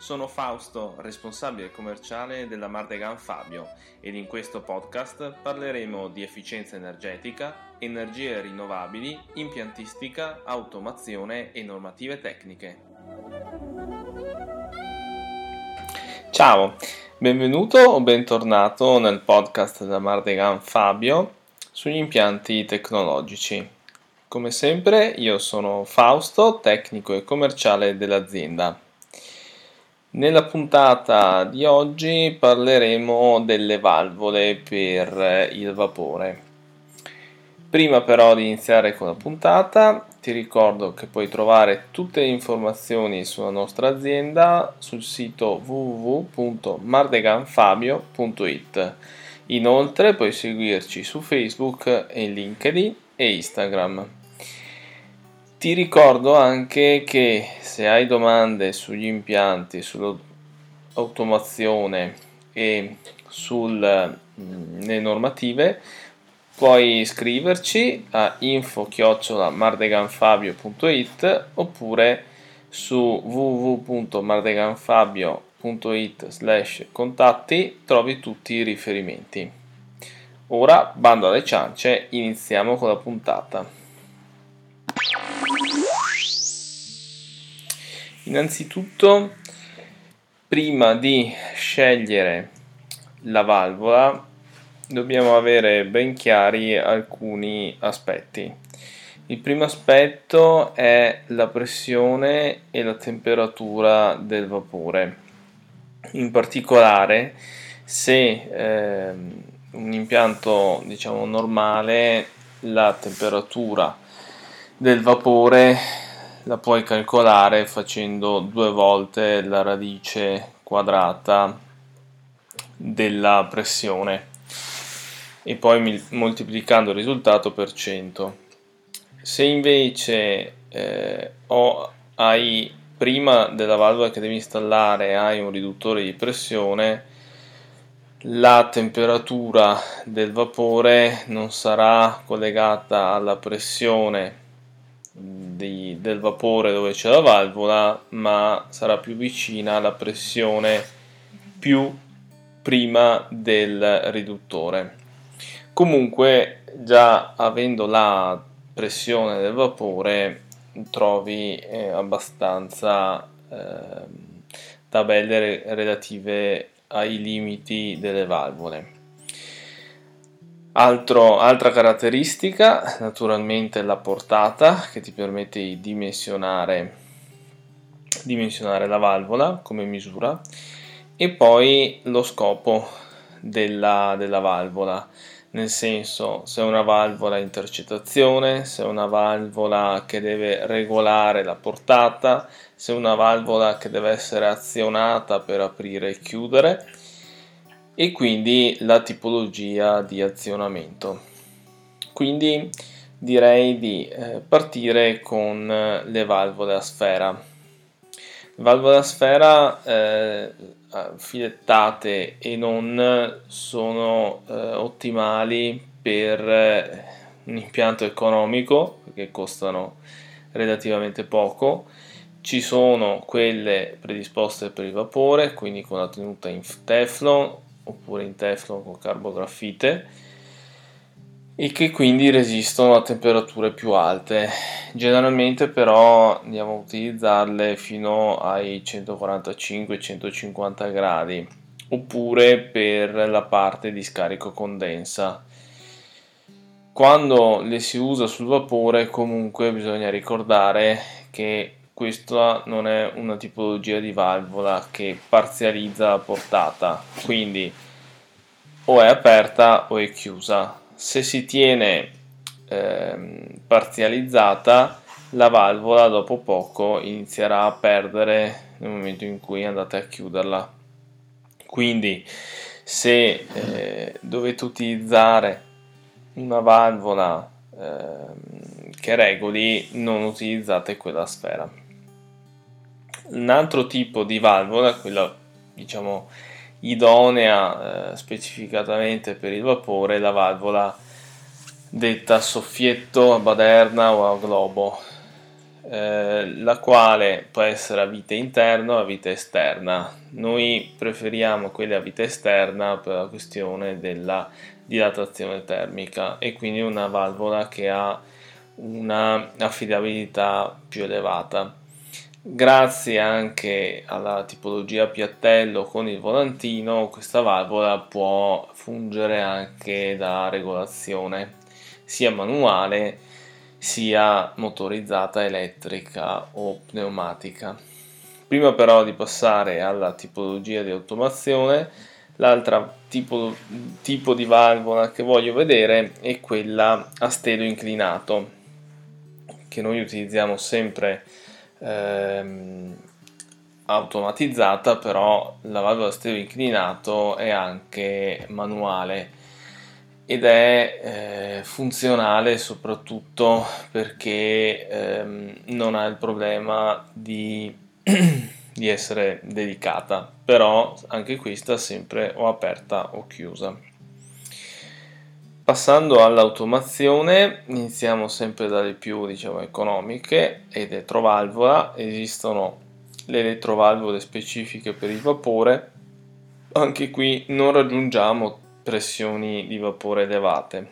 Sono Fausto, responsabile commerciale della Mardegan Fabio ed in questo podcast parleremo di efficienza energetica, energie rinnovabili, impiantistica, automazione e normative tecniche. Ciao, benvenuto o bentornato nel podcast della Mardegan Fabio sugli impianti tecnologici. Come sempre io sono Fausto, tecnico e commerciale dell'azienda. Nella puntata di oggi parleremo delle valvole per il vapore. Prima però di iniziare con la puntata ti ricordo che puoi trovare tutte le informazioni sulla nostra azienda sul sito www.mardeganfabio.it Inoltre puoi seguirci su Facebook e LinkedIn e Instagram. Ti ricordo anche che se hai domande sugli impianti, sull'automazione e sulle mm, normative, puoi scriverci a info-mardeganfabio.it oppure su www.mardeganfabio.it slash contatti trovi tutti i riferimenti. Ora, bando alle ciance, iniziamo con la puntata. Innanzitutto, prima di scegliere la valvola, dobbiamo avere ben chiari alcuni aspetti. Il primo aspetto è la pressione e la temperatura del vapore in particolare se eh, un impianto diciamo normale la temperatura del vapore la puoi calcolare facendo due volte la radice quadrata della pressione e poi moltiplicando il risultato per 100 se invece eh, o hai prima della valvola che devi installare hai un riduttore di pressione, la temperatura del vapore non sarà collegata alla pressione di, del vapore dove c'è la valvola, ma sarà più vicina alla pressione più prima del riduttore. Comunque, già avendo la pressione del vapore, trovi eh, abbastanza eh, tabelle relative ai limiti delle valvole. Altro, altra caratteristica, naturalmente la portata che ti permette di dimensionare, dimensionare la valvola come misura e poi lo scopo della, della valvola. Nel senso se è una valvola intercettazione, se è una valvola che deve regolare la portata, se è una valvola che deve essere azionata per aprire e chiudere e quindi la tipologia di azionamento. Quindi direi di eh, partire con le valvole a sfera. Le valvole a sfera eh, filettate e non sono eh, ottimali per eh, un impianto economico perché costano relativamente poco ci sono quelle predisposte per il vapore quindi con la tenuta in teflon oppure in teflon con carbografite e che quindi resistono a temperature più alte. Generalmente però andiamo a utilizzarle fino ai 145-150 gradi oppure per la parte di scarico condensa. Quando le si usa sul vapore comunque bisogna ricordare che questa non è una tipologia di valvola che parzializza la portata, quindi o è aperta o è chiusa se si tiene eh, parzializzata la valvola dopo poco inizierà a perdere nel momento in cui andate a chiuderla quindi se eh, dovete utilizzare una valvola eh, che regoli non utilizzate quella sfera. Un altro tipo di valvola, quella diciamo idonea eh, specificatamente per il vapore, la valvola detta soffietto a baderna o a globo, eh, la quale può essere a vite interna o a vite esterna. Noi preferiamo quelle a vite esterna per la questione della dilatazione termica e quindi una valvola che ha una affidabilità più elevata. Grazie anche alla tipologia piattello con il volantino, questa valvola può fungere anche da regolazione sia manuale sia motorizzata elettrica o pneumatica. Prima però di passare alla tipologia di automazione, l'altro tipo, tipo di valvola che voglio vedere è quella a stelo inclinato che noi utilizziamo sempre ehm, automatizzata, però la valvola a stelo inclinato è anche manuale ed è eh, funzionale soprattutto perché ehm, non ha il problema di, di essere dedicata, però anche questa sempre o aperta o chiusa. Passando all'automazione, iniziamo sempre dalle più diciamo, economiche ed elettrovalvola. Esistono le elettrovalvole specifiche per il vapore. Anche qui non raggiungiamo pressioni di vapore elevate.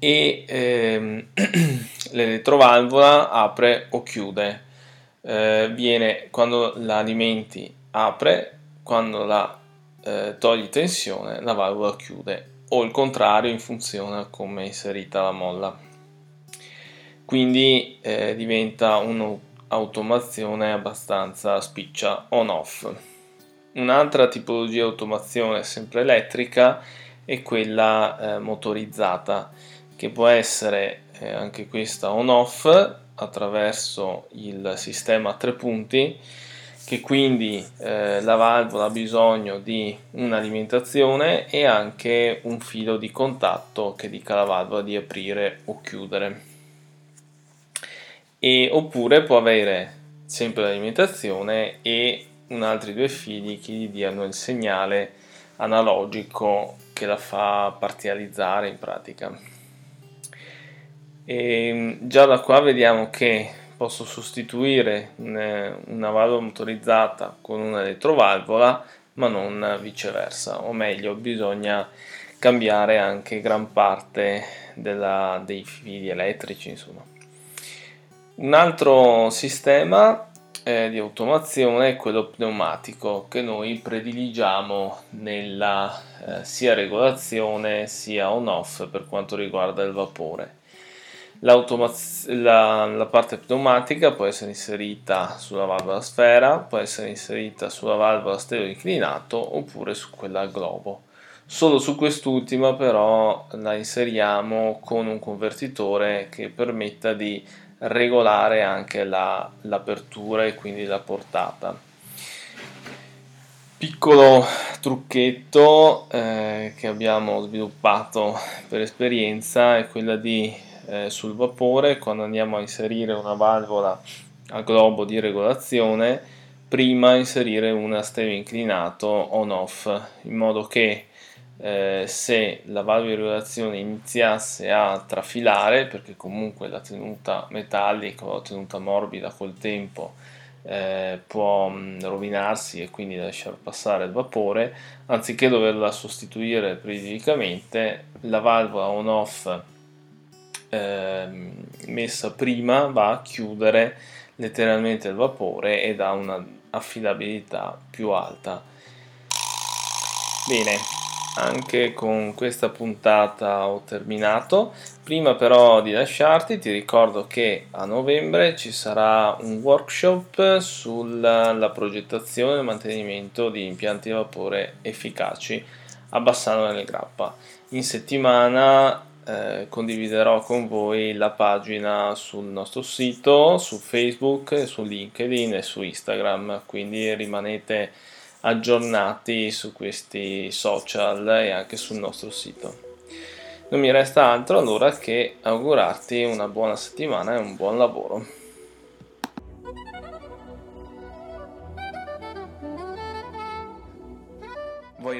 E ehm, l'elettrovalvola apre o chiude. Eh, viene quando la alimenti apre, quando la eh, togli tensione la valvola chiude o il contrario in funzione a come è inserita la molla. Quindi eh, diventa un'automazione abbastanza spiccia on-off. Un'altra tipologia di automazione sempre elettrica è quella eh, motorizzata che può essere eh, anche questa on-off attraverso il sistema a tre punti che quindi eh, la valvola ha bisogno di un'alimentazione e anche un filo di contatto che dica alla valvola di aprire o chiudere. E, oppure può avere sempre l'alimentazione e un altri due fili che gli diano il segnale analogico che la fa parzializzare in pratica. E già da qua vediamo che posso sostituire una valvola motorizzata con una elettrovalvola ma non viceversa. O meglio bisogna cambiare anche gran parte della, dei fili elettrici insomma. Un altro sistema eh, di automazione è quello pneumatico che noi prediligiamo nella eh, sia regolazione sia on off per quanto riguarda il vapore la, la, parte pneumatica può essere inserita sulla valvola sfera, può essere inserita sulla valvola stereo inclinato oppure su quella a globo. Solo su quest'ultima però la inseriamo con un convertitore che permetta di regolare anche la, l'apertura e quindi la portata. Piccolo trucchetto eh, che abbiamo sviluppato per esperienza è quella di eh, sul vapore quando andiamo a inserire una valvola a globo di regolazione prima inserire un stelo inclinato on off in modo che eh, se la valvola di regolazione iniziasse a trafilare perché comunque la tenuta metallica o la tenuta morbida col tempo eh, può mh, rovinarsi e quindi lasciare passare il vapore anziché doverla sostituire periodicamente la valvola on off eh, messa prima va a chiudere letteralmente il vapore ed ha una affidabilità più alta. Bene, anche con questa puntata ho terminato. Prima però di lasciarti ti ricordo che a novembre ci sarà un workshop sulla progettazione e mantenimento di impianti di vapore efficaci a Bassano nel Grappa. In settimana eh, condividerò con voi la pagina sul nostro sito, su Facebook, su LinkedIn e su Instagram, quindi rimanete aggiornati su questi social e anche sul nostro sito. Non mi resta altro allora che augurarti una buona settimana e un buon lavoro.